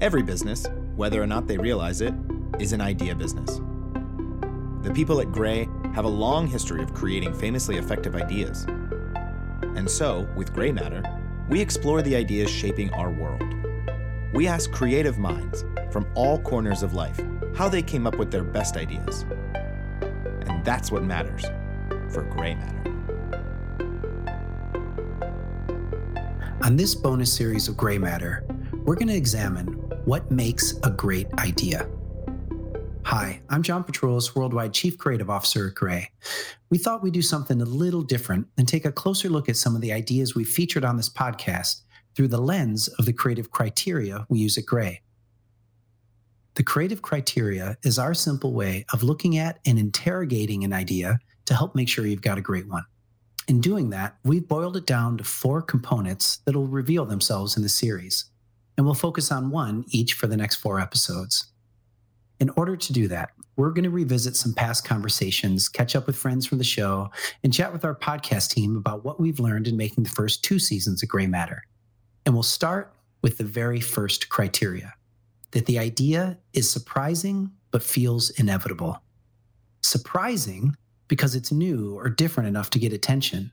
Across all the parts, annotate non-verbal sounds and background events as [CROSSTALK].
Every business, whether or not they realize it, is an idea business. The people at Grey have a long history of creating famously effective ideas. And so, with Grey Matter, we explore the ideas shaping our world. We ask creative minds from all corners of life how they came up with their best ideas. And that's what matters for Grey Matter. On this bonus series of Grey Matter, we're going to examine what makes a great idea. Hi, I'm John Patroulis, Worldwide Chief Creative Officer at Grey. We thought we'd do something a little different and take a closer look at some of the ideas we've featured on this podcast through the lens of the creative criteria we use at Grey. The creative criteria is our simple way of looking at and interrogating an idea to help make sure you've got a great one. In doing that, we've boiled it down to four components that'll reveal themselves in the series, and we'll focus on one each for the next four episodes. In order to do that, we're going to revisit some past conversations, catch up with friends from the show, and chat with our podcast team about what we've learned in making the first two seasons of Grey Matter. And we'll start with the very first criteria that the idea is surprising but feels inevitable. Surprising because it's new or different enough to get attention,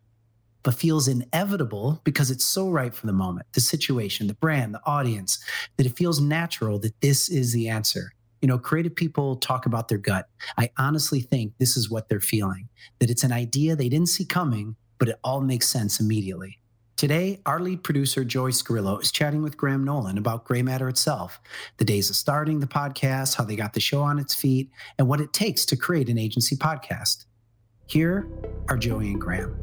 but feels inevitable because it's so right for the moment, the situation, the brand, the audience, that it feels natural that this is the answer you know, creative people talk about their gut. I honestly think this is what they're feeling that it's an idea they didn't see coming, but it all makes sense immediately. Today, our lead producer, Joey Scarillo, is chatting with Graham Nolan about Grey Matter itself, the days of starting the podcast, how they got the show on its feet, and what it takes to create an agency podcast. Here are Joey and Graham.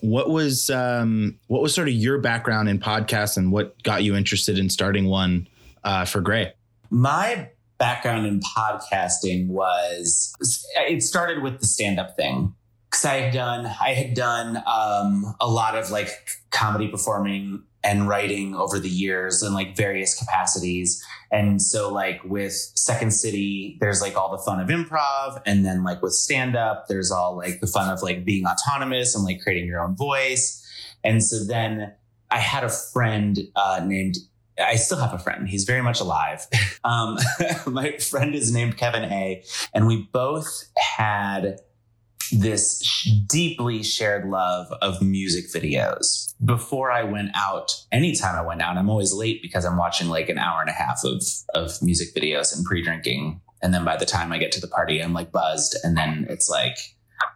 What was um, what was sort of your background in podcasts, and what got you interested in starting one uh, for Grey? My background in podcasting was it started with the stand up thing because I had done I had done um, a lot of like comedy performing and writing over the years in like various capacities. And so like with Second City, there's like all the fun of improv. And then like with stand up, there's all like the fun of like being autonomous and like creating your own voice. And so then I had a friend uh, named I still have a friend. He's very much alive. [LAUGHS] Um, [LAUGHS] my friend is named Kevin A, and we both had this deeply shared love of music videos. Before I went out, anytime I went out, I'm always late because I'm watching like an hour and a half of, of music videos and pre drinking. And then by the time I get to the party, I'm like buzzed. And then it's like,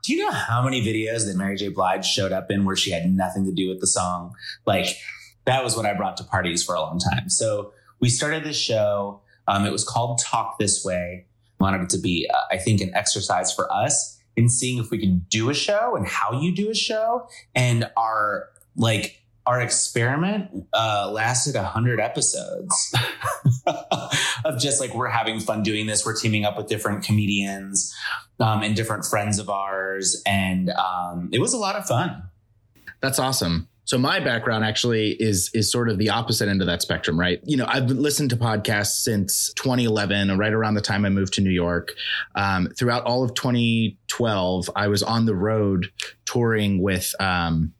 do you know how many videos that Mary J. Blige showed up in where she had nothing to do with the song? Like, that was what I brought to parties for a long time. So we started this show. Um, it was called Talk This Way. Wanted it to be, uh, I think, an exercise for us in seeing if we could do a show and how you do a show. And our like our experiment uh, lasted a hundred episodes [LAUGHS] of just like we're having fun doing this. We're teaming up with different comedians um, and different friends of ours, and um, it was a lot of fun. That's awesome. So my background actually is is sort of the opposite end of that spectrum, right? You know, I've listened to podcasts since 2011, right around the time I moved to New York. Um, throughout all of 2012, I was on the road touring with um,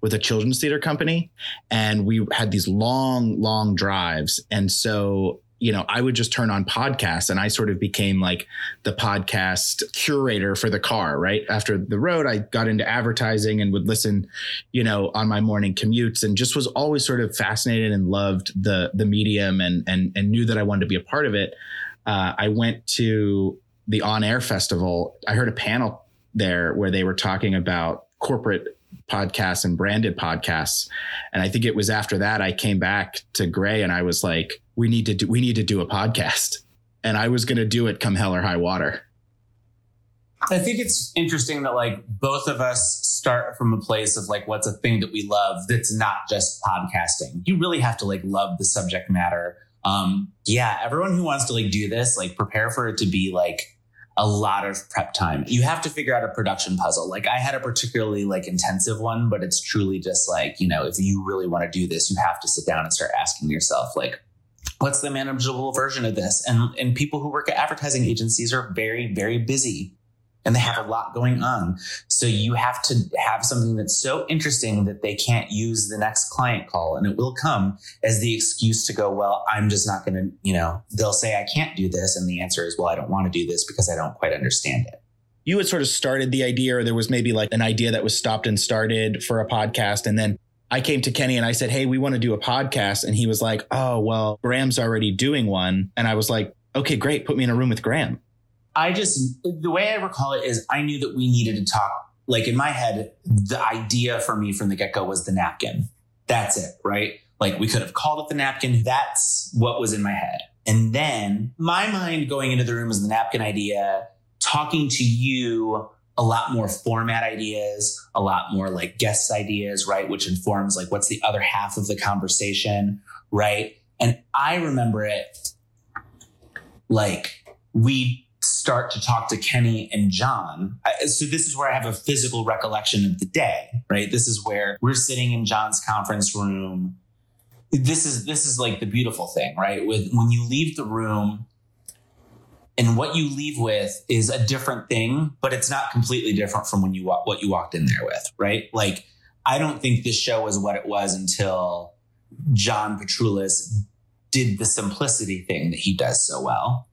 with a children's theater company, and we had these long, long drives, and so you know, I would just turn on podcasts and I sort of became like the podcast curator for the car, right? After the road, I got into advertising and would listen, you know, on my morning commutes and just was always sort of fascinated and loved the the medium and and and knew that I wanted to be a part of it. Uh, I went to the On Air Festival. I heard a panel there where they were talking about corporate podcasts and branded podcasts. And I think it was after that I came back to Grey and I was like, we need to do we need to do a podcast. And I was gonna do it come hell or high water. I think it's interesting that like both of us start from a place of like what's a thing that we love that's not just podcasting. You really have to like love the subject matter. Um yeah, everyone who wants to like do this, like prepare for it to be like a lot of prep time. You have to figure out a production puzzle. Like I had a particularly like intensive one, but it's truly just like, you know, if you really want to do this, you have to sit down and start asking yourself like what's the manageable version of this? And and people who work at advertising agencies are very very busy. and they have a lot going on. So you have to have something that's so interesting that they can't use the next client call. And it will come as the excuse to go, well, I'm just not going to, you know, they'll say, I can't do this. And the answer is, well, I don't want to do this because I don't quite understand it. You had sort of started the idea, or there was maybe like an idea that was stopped and started for a podcast. And then I came to Kenny and I said, Hey, we want to do a podcast. And he was like, Oh, well, Graham's already doing one. And I was like, Okay, great. Put me in a room with Graham. I just, the way I recall it is I knew that we needed to talk. Like in my head, the idea for me from the get go was the napkin. That's it, right? Like we could have called it the napkin. That's what was in my head. And then my mind going into the room was the napkin idea, talking to you a lot more format ideas, a lot more like guest ideas, right? Which informs like what's the other half of the conversation, right? And I remember it like we start to talk to Kenny and John. So this is where I have a physical recollection of the day, right? This is where we're sitting in John's conference room. This is this is like the beautiful thing, right? With when you leave the room and what you leave with is a different thing, but it's not completely different from when you what you walked in there with, right? Like I don't think this show was what it was until John Patroulis did the simplicity thing that he does so well,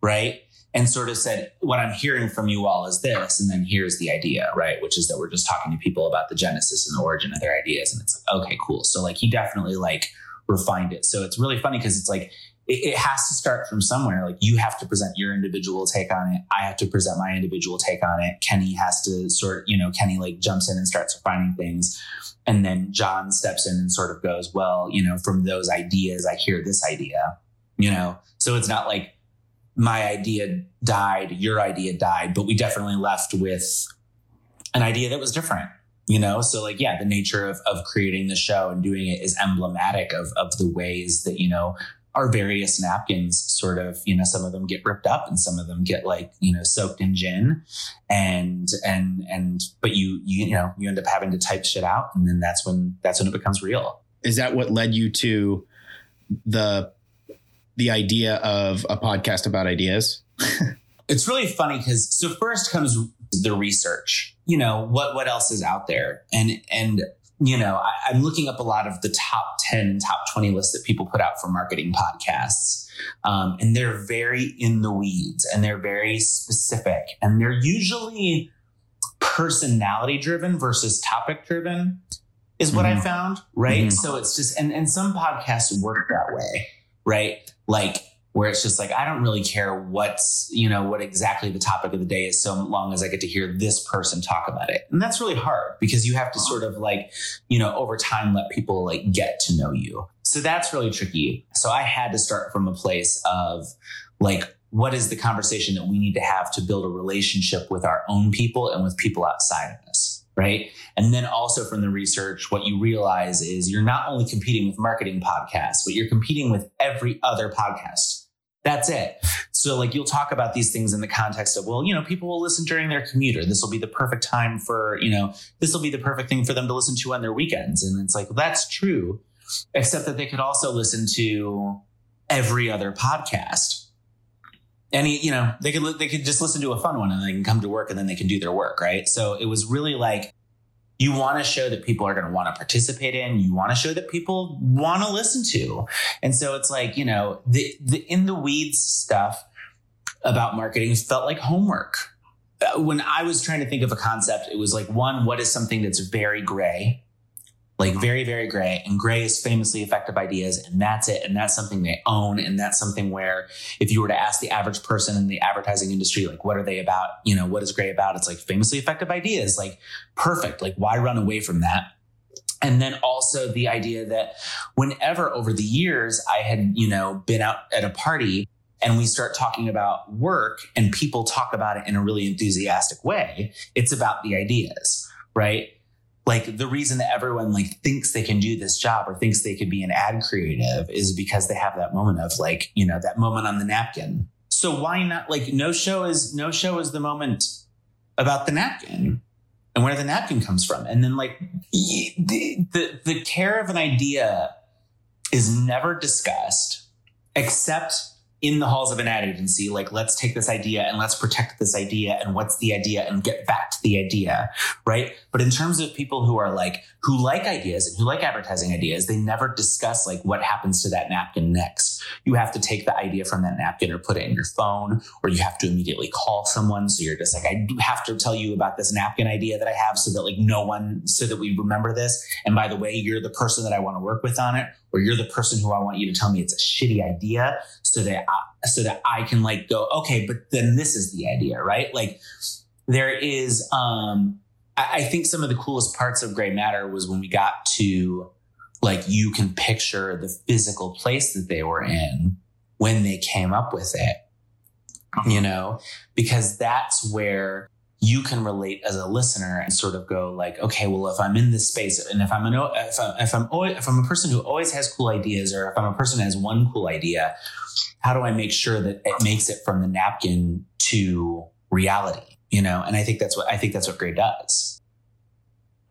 right? and sort of said, What I'm hearing from you all is this. And then here's the idea, right? Which is that we're just talking to people about the genesis and the origin of their ideas. And it's like, okay, cool. So, like, he definitely like refined it. So it's really funny because it's like, it, it, has to start from somewhere. Like, you have to present your individual take on it. I have to present my individual take on it. Kenny has to sort, you know, Kenny like jumps in and starts refining things. And then John steps in and sort of goes, Well, you know, from those ideas, I hear this idea, you know? So it's not like, my idea died, your idea died, but we definitely left with an idea that was different. You know, so like, yeah, the nature of, of creating the show and doing it is emblematic of, of the ways that, you know, our various napkins sort of, you know, some of them get ripped up and some of them get like, you know, soaked in gin and, and, and, but you, you, you know, you end up having to type shit out. And then that's when, that's when it becomes real. Is that what led you to the the idea of a podcast about ideas? [LAUGHS] it's really funny because so first comes the research. You know what what else is out there, and and you know I, I'm looking up a lot of the top ten, top twenty lists that people put out for marketing podcasts, um, and they're very in the weeds and they're very specific, and they're usually personality driven versus topic driven is what mm-hmm. I found, right? Mm-hmm. So it's just and and some podcasts work that way right? Like where it's just like I don't really care what's you know what exactly the topic of the day is so long as I get to hear this person talk about it. And that's really hard because you have to sort of like you know over time let people like get to know you. So that's really tricky. So I had to start from a place of like what is the conversation that we need to have to build a relationship with our own people and with people outside of us right? And then also from the research, what you realize is you're not only competing with marketing podcasts, but you're competing with every other podcast. That's it. So, like, you'll talk about these things in the context of, well, you know, people will listen during their commuter. This will be the perfect time for, you know, this will be the perfect thing for them to listen to on their weekends. And it's like, well, that's true, except that they could also listen to every other podcast any you know they could they could just listen to a fun one and they can come to work and then they can do their work right so it was really like you want to show that people are going to want to participate in you want to show that people want to listen to. And so it's like you know the, the in the weeds stuff about marketing felt like homework. Uh, when i was trying to think of a concept it was like one what is something that's very grey like very, very grey. And grey is famously effective ideas. And that's it. And that's something they own. And that's something where if you were to ask the average person in the advertising industry, like, what are they about? You know, what is grey about? It's like famously effective ideas, like perfect. Like, why run away from that? And then also the idea that whenever over the years I had, you know, been out at a party and we start talking about work and people talk about it in a really enthusiastic way, it's about the ideas, right? Like the reason that everyone like thinks they can do this job or thinks they could be an ad creative is because they have that moment of like you know that moment on the napkin. So why not like no show is no show is the moment about the napkin and where the napkin comes from. And then like the the, the care of an idea is never discussed except in the halls of an ad agency, like let's take this idea and let's protect this idea and what's the idea and get back to the idea, right? But in terms of people who are like who like ideas and who like advertising ideas, they never discuss like what happens to that napkin next. You have to take the idea from that napkin or put it in your phone, or you have to immediately call someone. So you're just like, I have to tell you about this napkin idea that I have so that like no one so that we remember this. And by the way, you're the person that I want to work with on it, or you're the person who I want you to tell me it's a shitty idea so that I, so that I can like go, okay, but then this is the idea, right? Like there is, um, I, I think some of the coolest parts of grey matter was when we got to like, you can picture the physical place that they were in when they came up with it, you know, because that's where you can relate as a listener and sort of go like, okay, well, if I'm in this space and if I'm an, if I'm, if I'm, always, if I'm a person who always has cool ideas, or if I'm a person who has one cool idea, how do I make sure that it makes it from the napkin to reality? You know, and I think that's what I think that's what Grey does.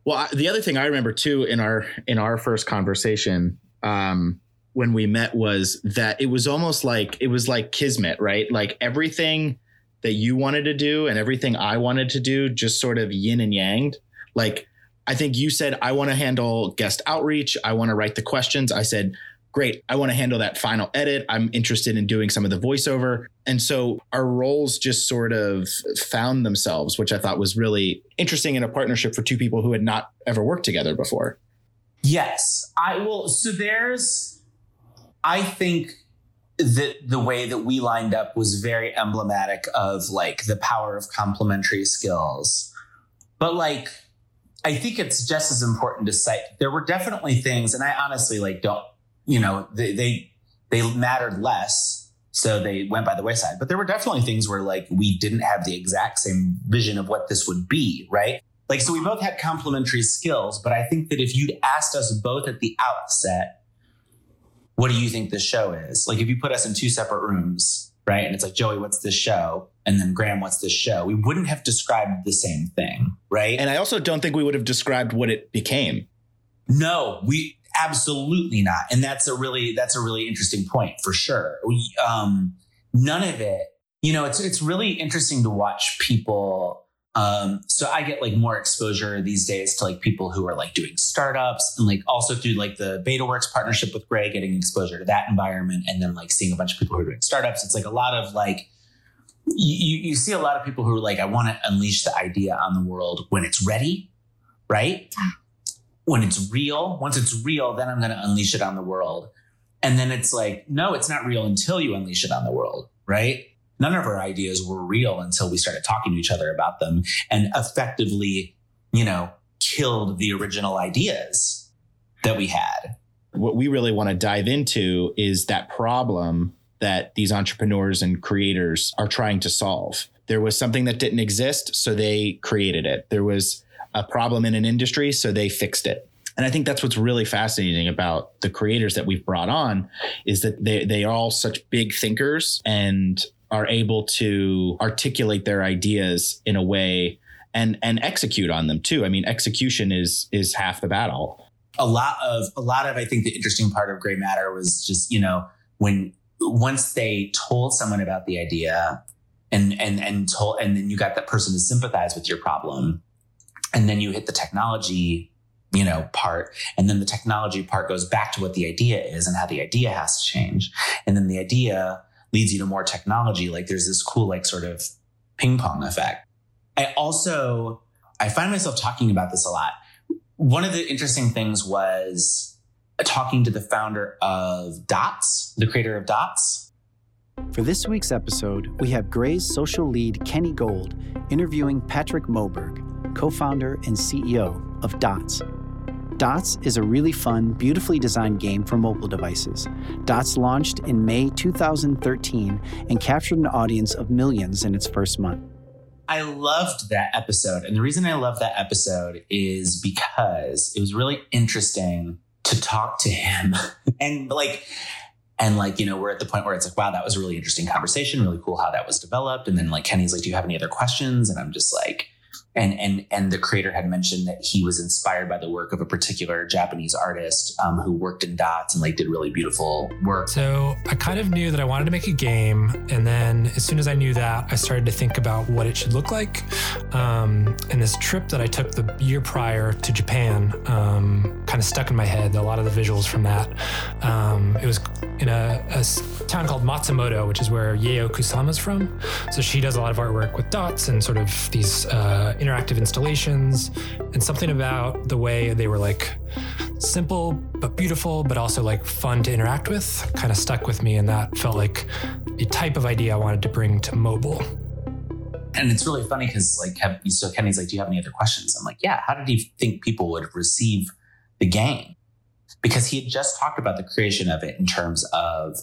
Well, the other thing I remember too in our in our first conversation um, when we met was that it was almost like it was like kismet, right? Like everything that you wanted to do and everything I wanted to do just sort of yin and yanged. Like I think you said I want to handle guest outreach, I want to write the questions. I said great, I want to handle that final edit. I'm interested in doing some of the voiceover. And so our roles just sort of found themselves, which I thought was really interesting in a partnership for two people who had not ever worked together before. Yes, I will. So there's, I think that the way that we lined up was very emblematic of like the power of complementary skills. But like, I think it's just as important to cite there were definitely things, and I honestly like don't you know, they, they, they mattered less. So they went by the wayside. But there were definitely things where like we didn't have the exact same vision of what this would be, right? Like, so we both had complementary skills, but I think that if you'd asked us both at the outset, what do you think this show is? Like, if you put us in two separate rooms, right? And it's like, Joey, what's this show? And then Graham, what's this show? We wouldn't have described the same thing, right? And I also don't think we would have described what it became. No, we absolutely not. And that's a really that's a really interesting point for sure. We, um, none of it. You know, it's it's really interesting to watch people. Um, so I get like more exposure these days to like people who are like doing startups and like also through like the BetaWorks partnership with Grey, getting exposure to that environment, and then like seeing a bunch of people who are doing startups. It's like a lot of like you, you see a lot of people who are like, I want to unleash the idea on the world when it's ready, right? when it's real, once it's real, then I'm going to unleash it on the world. And then it's like, no, it's not real until you unleash it on the world, right? None of our ideas were real until we started talking to each other about them and effectively, you know, killed the original ideas that we had. What we really want to dive into is that problem that these entrepreneurs and creators are trying to solve. There was something that didn't exist, so they created it. There was a problem in an industry, so they fixed it. And I think that's what's really fascinating about the creators that we've brought on is that they they are all such big thinkers and are able to articulate their ideas in a way and and execute on them too. I mean, execution is is half the battle. A lot of a lot of I think the interesting part of grey matter was just, you know, when once they told someone about the idea and and and told and then you got that person to sympathize with your problem and then you hit the technology you know part and then the technology part goes back to what the idea is and how the idea has to change and then the idea leads you to more technology like there's this cool like sort of ping pong effect. I also i find myself talking about this a lot. One of the interesting things was talking to the founder of dots the creator of dots. For this week's episode, we have Grey's social lead, Kenny Gold, interviewing Patrick Moberg, co founder and CEO of Dots. Dots is a really fun, beautifully designed game for mobile devices. Dots launched in May 2013 and captured an audience of millions in its first month. I loved that episode. And the reason I love that episode is because it was really interesting to talk to him. [LAUGHS] and like, and like, you know, we're at the point where it's like, wow, that was a really interesting conversation, really cool how that was developed. And then like Kenny's like, do you have any other questions? And I'm just like, and and and the creator had mentioned that he was inspired by the work of a particular Japanese artist um, who worked in dots and like did really beautiful work. So I kind of knew that I wanted to make a game, and then as soon as I knew that, I started to think about what it should look like. Um, and this trip that I took the year prior to Japan um, kind of stuck in my head. A lot of the visuals from that. Um, it was in a, a town called Matsumoto, which is where Yayoi Kusama's from. So she does a lot of artwork with dots and sort of these. Uh, interactive installations and something about the way they were like simple but beautiful, but also like fun to interact with kind of stuck with me. And that felt like a type of idea I wanted to bring to mobile. And it's really funny because like, so Kenny's like, do you have any other questions? I'm like, yeah. How did he think people would receive the game? Because he had just talked about the creation of it in terms of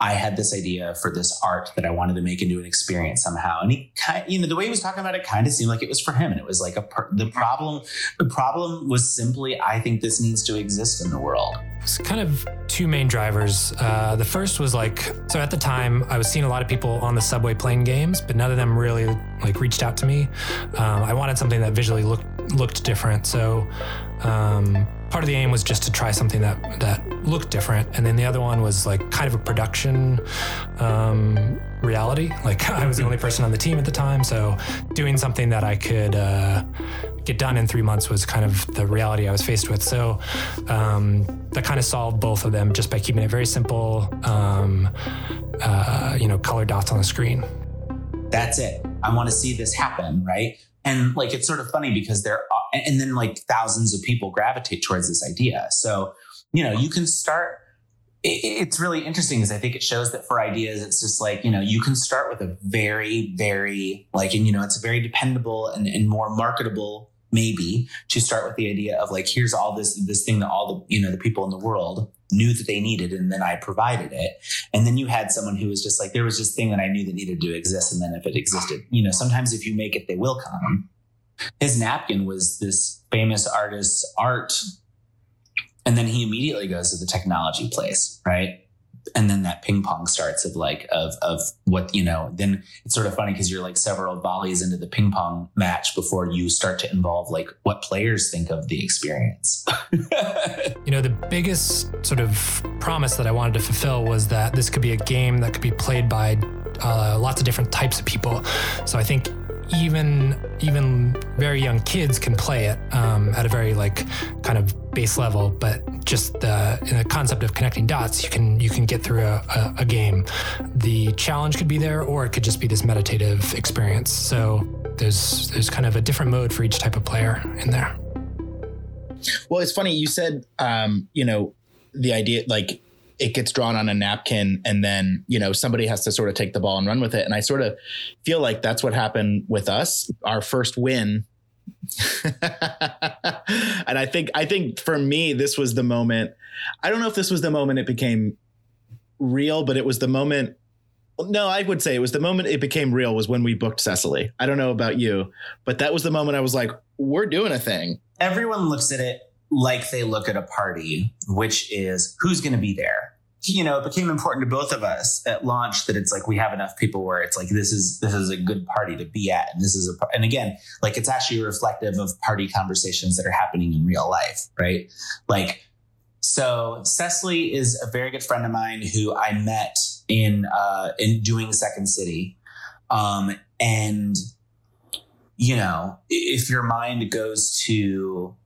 I had this idea for this art that I wanted to make into an experience somehow. And he kind you know, the way he was talking about it kind of seemed like it was for him. And it was like a, per- the problem, the problem was simply, I think this needs to exist in the world. It's kind of two main drivers. Uh, the first was like, so at the time I was seeing a lot of people on the subway playing games, but none of them really like reached out to me. Um, I wanted something that visually looked, looked different. So, um, part of the aim was just to try something that that looked different, and then the other one was like kind of a production um, reality. Like [LAUGHS] I was the only person on the team at the time, so doing something that I could uh, get done in three months was kind of the reality I was faced with. So um, that kind of solved both of them just by keeping it very simple. Um, uh, you know, color dots on the screen. That's it. I want to see this happen, right? And like it's sort of funny because there are, and then like thousands of people gravitate towards this idea. So, you know, you can start it's really interesting because I think it shows that for ideas, it's just like, you know, you can start with a very, very like, and you know, it's very dependable and, and more marketable maybe to start with the idea of like, here's all this, this thing that all the, you know, the people in the world knew that they needed. And then I provided it. And then you had someone who was just like, there was this thing that I knew that needed to exist. And then if it existed, you know, sometimes if you make it, they will come. His napkin was this famous artist's art. And then he immediately goes to the technology place, right? and then that ping pong starts of like of of what you know then it's sort of funny because you're like several volleys into the ping pong match before you start to involve like what players think of the experience [LAUGHS] you know the biggest sort of promise that i wanted to fulfill was that this could be a game that could be played by uh, lots of different types of people so i think even even very young kids can play it um, at a very like kind of base level but just the, the concept of connecting dots you can you can get through a, a, a, game. The challenge could be there or it could just be this meditative experience. So there's there's kind of a different mode for each type of player in there. Well it's funny you said um, you know the idea like it gets drawn on a napkin and then you know somebody has to sort of take the ball and run with it. And i sort of feel like that's what happened with us. Our first win. [LAUGHS] And i think i think for me this was the moment i don't know if this was the moment it became real but it was the moment no i would say it was the moment it became real was when we booked cecily. I don't know about you but that was the moment i was like we're doing a thing. Everyone looks at it like they look at a party, which is who's going to be there. You know, it became important to both of us at launch that it's like we have enough people where it's like this is this is a good party to be at, and this is a and again like it's actually reflective of party conversations that are happening in real life, right? Like, so Cecily is a very good friend of mine who I met in uh, in doing Second City, um, and you know, if your mind goes to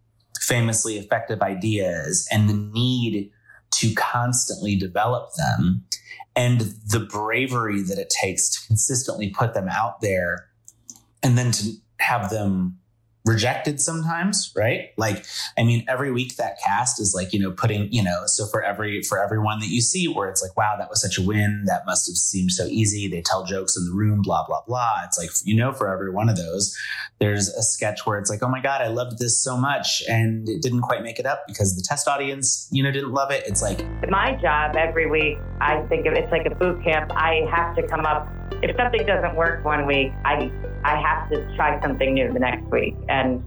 famously effective ideas and the need to constantly develop them and the bravery that it takes to consistently put them out there and then to have them rejected sometimes right? Like i mean every week that cast is like you know putting you know so for every for everyone that you see where it's like wow that was such a win that must have seemed so easy. They tell jokes in the room blah blah blah. It's like you know for every one of those there's a sketch where it's like oh my god i loved this so much. And it didn't quite make it up because the test audience you know didn't love it. It's like my job every week i think of it's like a boot camp. I have to come up. If something doesn't work one week, I I have to try something new the next week. And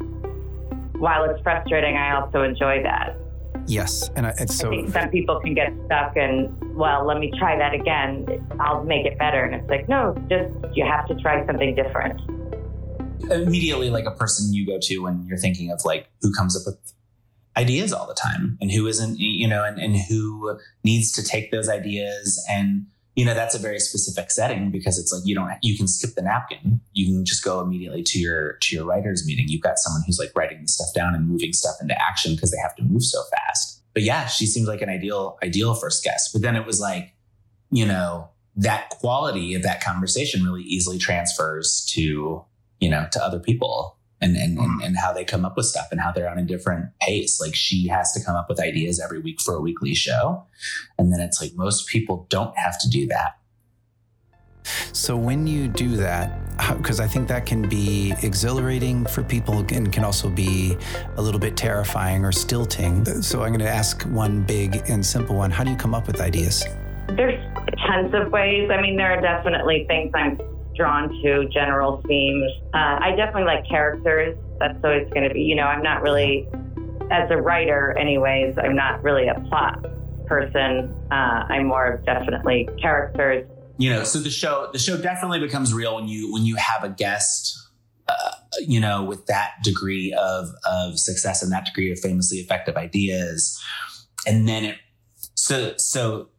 while it's frustrating, I also enjoy that. Yes, and I, it's so. I think some people can get stuck and well, let me try that again. I'll make it better, and it's like no, just you have to try something different. immediately like a person you go to when you're thinking of like who comes up with ideas all the time and who isn't, you know, and, and who needs to take those ideas and you know that's a very specific setting because it's like you don't you can skip the napkin. You can just go immediately to your to your writers meeting. You've got someone who's like writing the stuff down and moving stuff into action because they have to move so fast. But yeah she seems like an ideal ideal first guest. But then it was like you know that quality of that conversation really easily transfers to you know to other people and and, and mm. and how they come up with stuff and how they're on a different pace like she has to come up with ideas every week for a weekly show and then it's like most people don't have to do that So when you do that, because I think that can be exhilarating for people and can also be a little bit terrifying or stilting. So I'm going to ask one big and simple one. How do you come up with ideas? There's tons of ways. I mean, there are definitely things I'm drawn to, general themes. Uh, I definitely like characters. That's always going to be, you know, I'm not really, as a writer, anyways, I'm not really a plot person. Uh, I'm more of definitely characters. you know so the show the show definitely becomes real when you when you have a guest uh, you know with that degree of of success and that degree of famously effective ideas and then it so so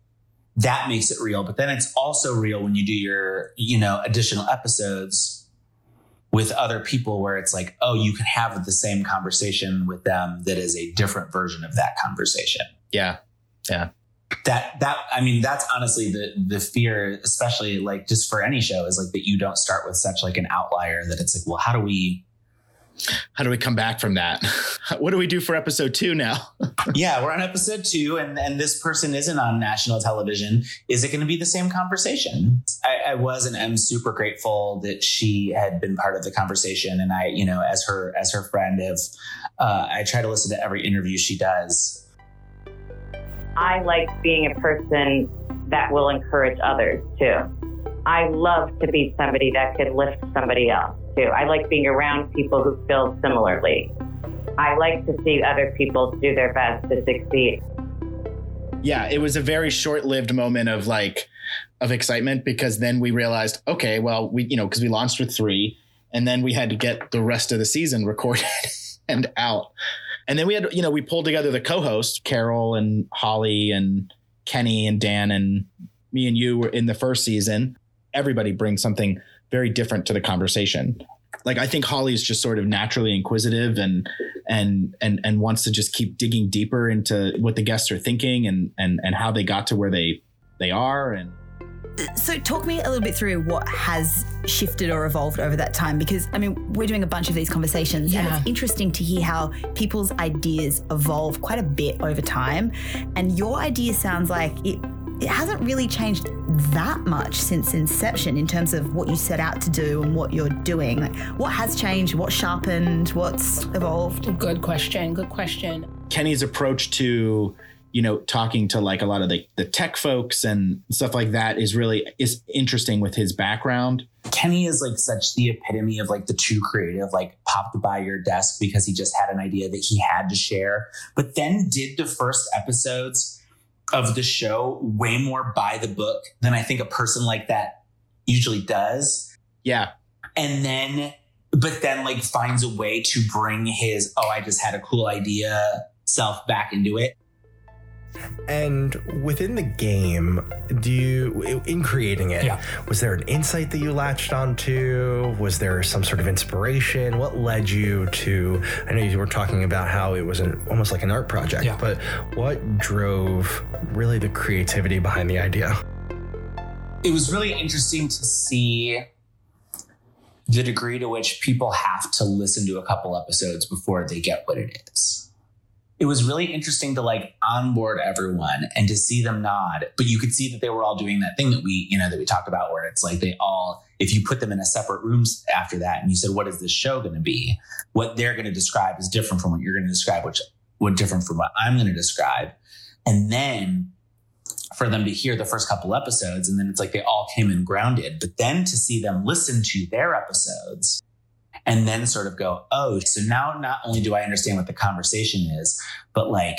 that makes it real but then it's also real when you do your you know additional episodes with other people where it's like oh you can have the same conversation with them that is a different version of that conversation Yeah. Yeah. That that I mean that's honestly the the fear, especially like just for any show, is like that you don't start with such like an outlier that it's like, well, how do we? How do we come back from that? [LAUGHS] what do we do for episode two now? [LAUGHS] yeah, we're on episode two, and and this person isn't on national television. Is it going to be the same conversation? I, I was and am super grateful that she had been part of the conversation, and I, you know, as her as her friend, have uh, I try to listen to every interview she does. I like being a person that will encourage others too. I love to be somebody that could lift somebody else I like being around people who feel similarly. I like to see other people do their best to succeed. yeah, it was a very short-lived moment of like of excitement because then we realized, okay, well, we you know because we launched with three, and then we had to get the rest of the season [LAUGHS] recorded and out, and then we had you know we pulled together the co-host Carol and Holly and Kenny and Dan and me and you were in the first season. Everybody brings something very different to the conversation. Like I think Holly's just sort of naturally inquisitive and and and and wants to just keep digging deeper into what the guests are thinking and and and how they got to where they they are and So, talk me a little bit through what has shifted or evolved over that time because, I mean, we're doing a bunch of these conversations and it's interesting to hear how people's ideas evolve quite a bit over time. And your idea sounds like it, it hasn't really changed that much since inception in terms of what you set out to do and what you're doing. Like, what has changed? What sharpened? What's evolved? Good question. Good question. Kenny's approach to you know talking to like a lot of the, the tech folks and stuff like that is really is interesting with his background Kenny is like such the epitome of like the true creative, like popped by your desk because he just had an idea that he had to share, but then did the first episodes of the show way more by the book than I think a person like that usually does. yeah And then, but then like finds a way to bring his, oh, I just had a cool idea self back into it. And within the game, do you, in creating it, Yeah. was there an insight that you latched onto? Was there some sort of inspiration? What led you to? I know you were talking about how it was an, almost like an art project, Yeah. but what drove really the creativity behind the idea? it was really interesting to see the degree to which people have to listen to a couple episodes before they get what it is. It was really interesting to like onboard everyone and to see them nod, but you could see that they were all doing that thing that we, you know, that we talked about where it's like they all, if you put them in a separate room after that and you said, what is this show going to be? What they're going to describe is different from what you're going to describe, which what different from what I'm going to describe. And then for them to hear the first couple episodes and then it's like they all came in grounded but then to see them listen to their episodes and then sort of go oh so now not only do i understand what the conversation is but like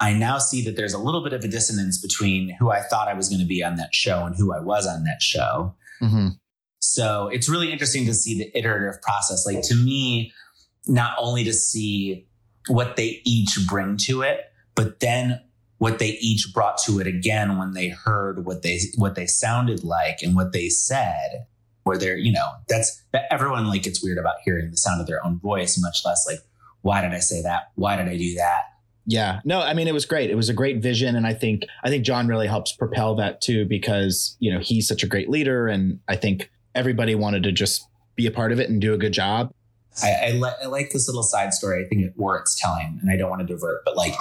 i now see that there's a little bit of a dissonance between who i thought i was going to be on that show and who i was on that show mm-hmm. So it's really interesting to see the iterative process. Like to me, not only to see what they each bring to it, but then what they each brought to it again when they heard what they what they sounded like and what they said where they're you know that's everyone like gets weird about hearing the sound of their own voice much less like why did i say that? Why did i do that? Yeah. No i mean it was great. It was a great vision and i think i think john really helps propel that too because you know he's such a great leader and i think everybody wanted to just be a part of it and do a good job. I, I, I like this little side story. I think it works telling and i don't want to divert but like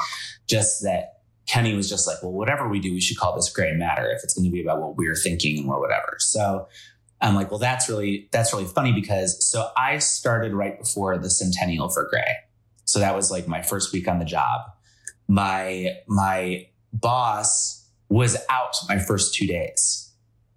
just that kenny was just like well whatever we do we should call this grey matter if it's going to be about what we're thinking or whatever. So I'm like, well, that's really that's really funny because so I started right before the centennial for Grey. So that was like my first week on the job. My my boss was out my first two days.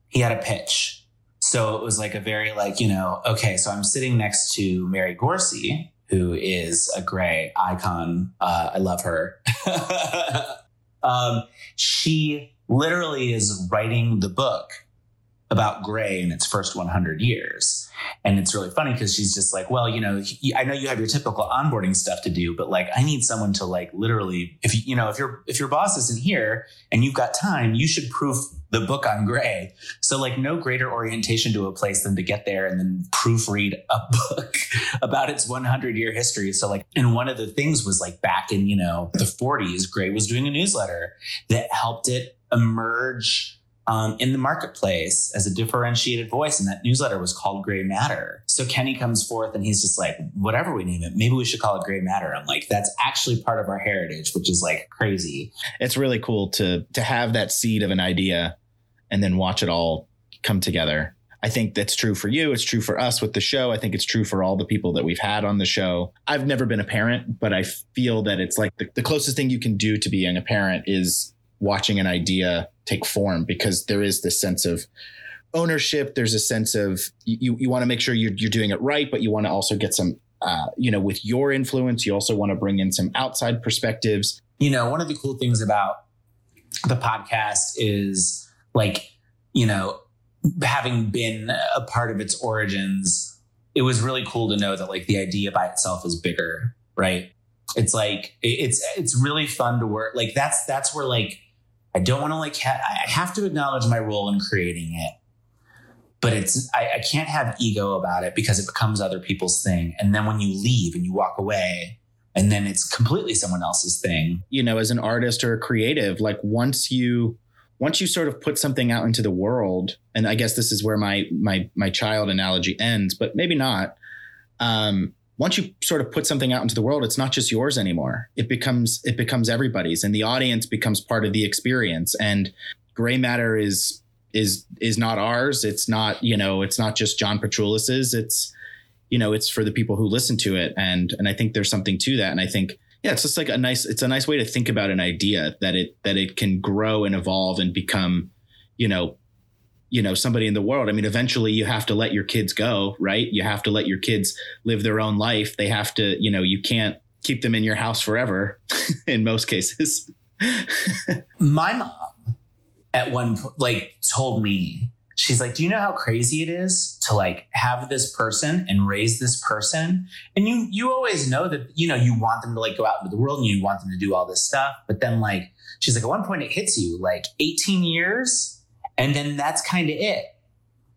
He had a pitch. So it was like a very like, you know, okay, so I'm sitting next to Mary Gorsey, who is a grey icon. Uh, I love her. [LAUGHS] um, she literally is writing the book about Grey in its first 100 years. And it's really funny because she's just like, well, you know, I know you have your typical onboarding stuff to do, but like, I need someone to like literally, if you, you know, if your if your boss isn't here and you've got time, you should proof the book on Grey. So like, no greater orientation to a place than to get there and then proofread a [LAUGHS] book about its 100 year history. So like, and one of the things was like back in you know the 40s, Grey was doing a newsletter that helped it emerge um, in the marketplace as a differentiated voice. And that newsletter was called Grey Matter. So Kenny comes forth and he's just like, whatever we name it, maybe we should call it Grey Matter. I'm like, that's actually part of our heritage, which is like crazy. It's really cool to to have that seed of an idea and then watch it all come together. I think that's true for you. It's true for us with the show. I think it's true for all the people that we've had on the show. I've never been a parent, but I feel that it's like the, the closest thing you can do to being a parent is watching an idea take form because there is this sense of ownership. There's a sense of you, you want to make sure you're, you're doing it right, but you want to also get some, uh, you know, with your influence, you also want to bring in some outside perspectives. You know, one of the cool things about the podcast is like, you know, having been a part of its origins, it was really cool to know that like the idea by itself is bigger, right? It's like it's it's really fun to work. Like that's that's where like I don't want to like, ha- I have to acknowledge my role in creating it, but it's, I, I can't have ego about it because it becomes other people's thing. And then when you leave and you walk away, and then it's completely someone else's thing. You know, as an artist or a creative, like once you, once you sort of put something out into the world, and I guess this is where my my my child analogy ends, but maybe not. Um, once you sort of put something out into the world it's not just yours anymore. It becomes it becomes everybody's and the audience becomes part of the experience. And grey matter is is is not ours. It's not you know it's not just john patroulis's it's you know it's for the people who listen to it. And and i think there's something to that. And i think yeah it's just like a nice it's a nice way to think about an idea that it that it can grow and evolve and become you know you know somebody in the world. I mean eventually you have to let your kids go right? You have to let your kids live their own life. They have to you know you can't keep them in your house forever [LAUGHS] in most cases. My mom at one point like told me she's like do you know how crazy it is to like have this person and raise this person? And you you always know that you know you want them to like go out into the world and you want them to do all this stuff. But then like she's like at one point it hits you like 18 years and then that's kind of it,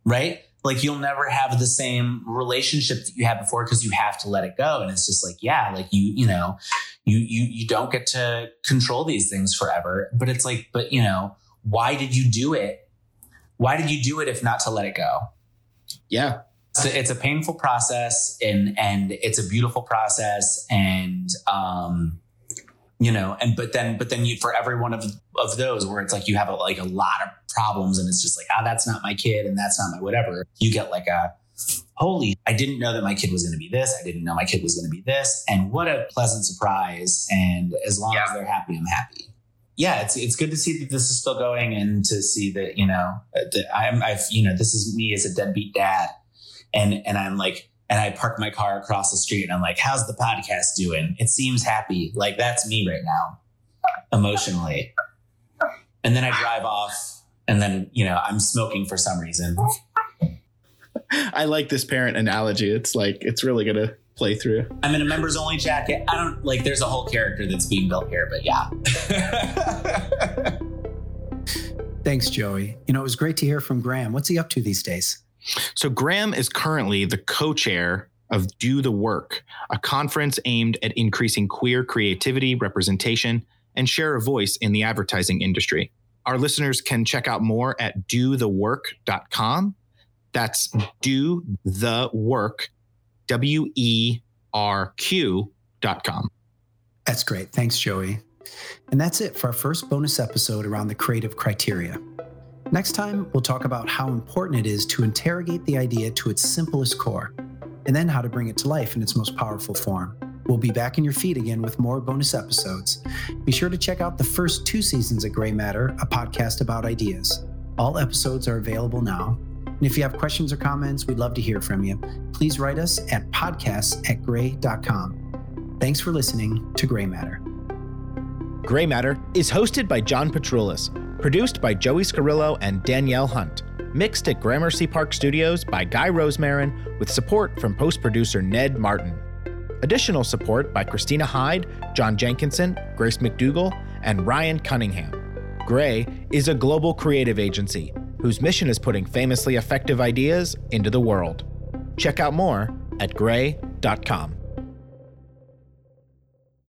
right? Like you'll never have the same relationship that you had before because you have to let it go. And it's just like, yeah, like you, you know, you you you don't get to control these things forever. But it's like, but you know, why did you do it? Why did you do it if not to let it go? Yeah. So it's a painful process and and it's a beautiful process. And um you know and but then but then you for every one of of those where it's like you have a, like a lot of problems and it's just like ah oh, that's not my kid and that's not my whatever you get like a holy i didn't know that my kid was going to be this i didn't know my kid was going to be this and what a pleasant surprise and as long yeah. as they're happy i'm happy yeah it's it's good to see that this is still going and to see that you know that i'm i've you know this is me as a deadbeat dad and and i'm like and I park my car across the street and I'm like, how's the podcast doing? It seems happy. Like that's me right now, emotionally. And then I drive off and then, you know, I'm smoking for some reason. I like this parent analogy. It's like it's really gonna play through. I'm in a members only jacket. I don't like. There's a whole character that's being built here, but yeah. [LAUGHS] Thanks, Joey. You know, it was great to hear from Graham. What's he up to these days? So, Graham is currently the co chair of Do the Werq, a conference aimed at increasing queer creativity, representation, and share of voice in the advertising industry. Our listeners can check out more at dothewerq.com. That's do the work, W E R Q.com. That's great. Thanks, Joey. And that's it for our first bonus episode around the creative criteria. Next time, we'll talk about how important it is to interrogate the idea to its simplest core, and then how to bring it to life in its most powerful form. We'll be back in your feed again with more bonus episodes. Be sure to check out the first two seasons of Grey Matter, a podcast about ideas. All episodes are available now. And if you have questions or comments, we'd love to hear from you. Please write us at podcasts at grey.com. Thanks for listening to Grey Matter. Grey Matter is hosted by John Patroulis, produced by Joey Scarillo and Danielle Hunt, mixed at Gramercy Park Studios by Guy Rosemarin, with support from post producer Ned Martin. Additional support by Christina Hyde, John Jenkinson, Grace McDougall, and Ryan Cunningham. Grey is a global creative agency whose mission is putting famously effective ideas into the world. Check out more at grey.com.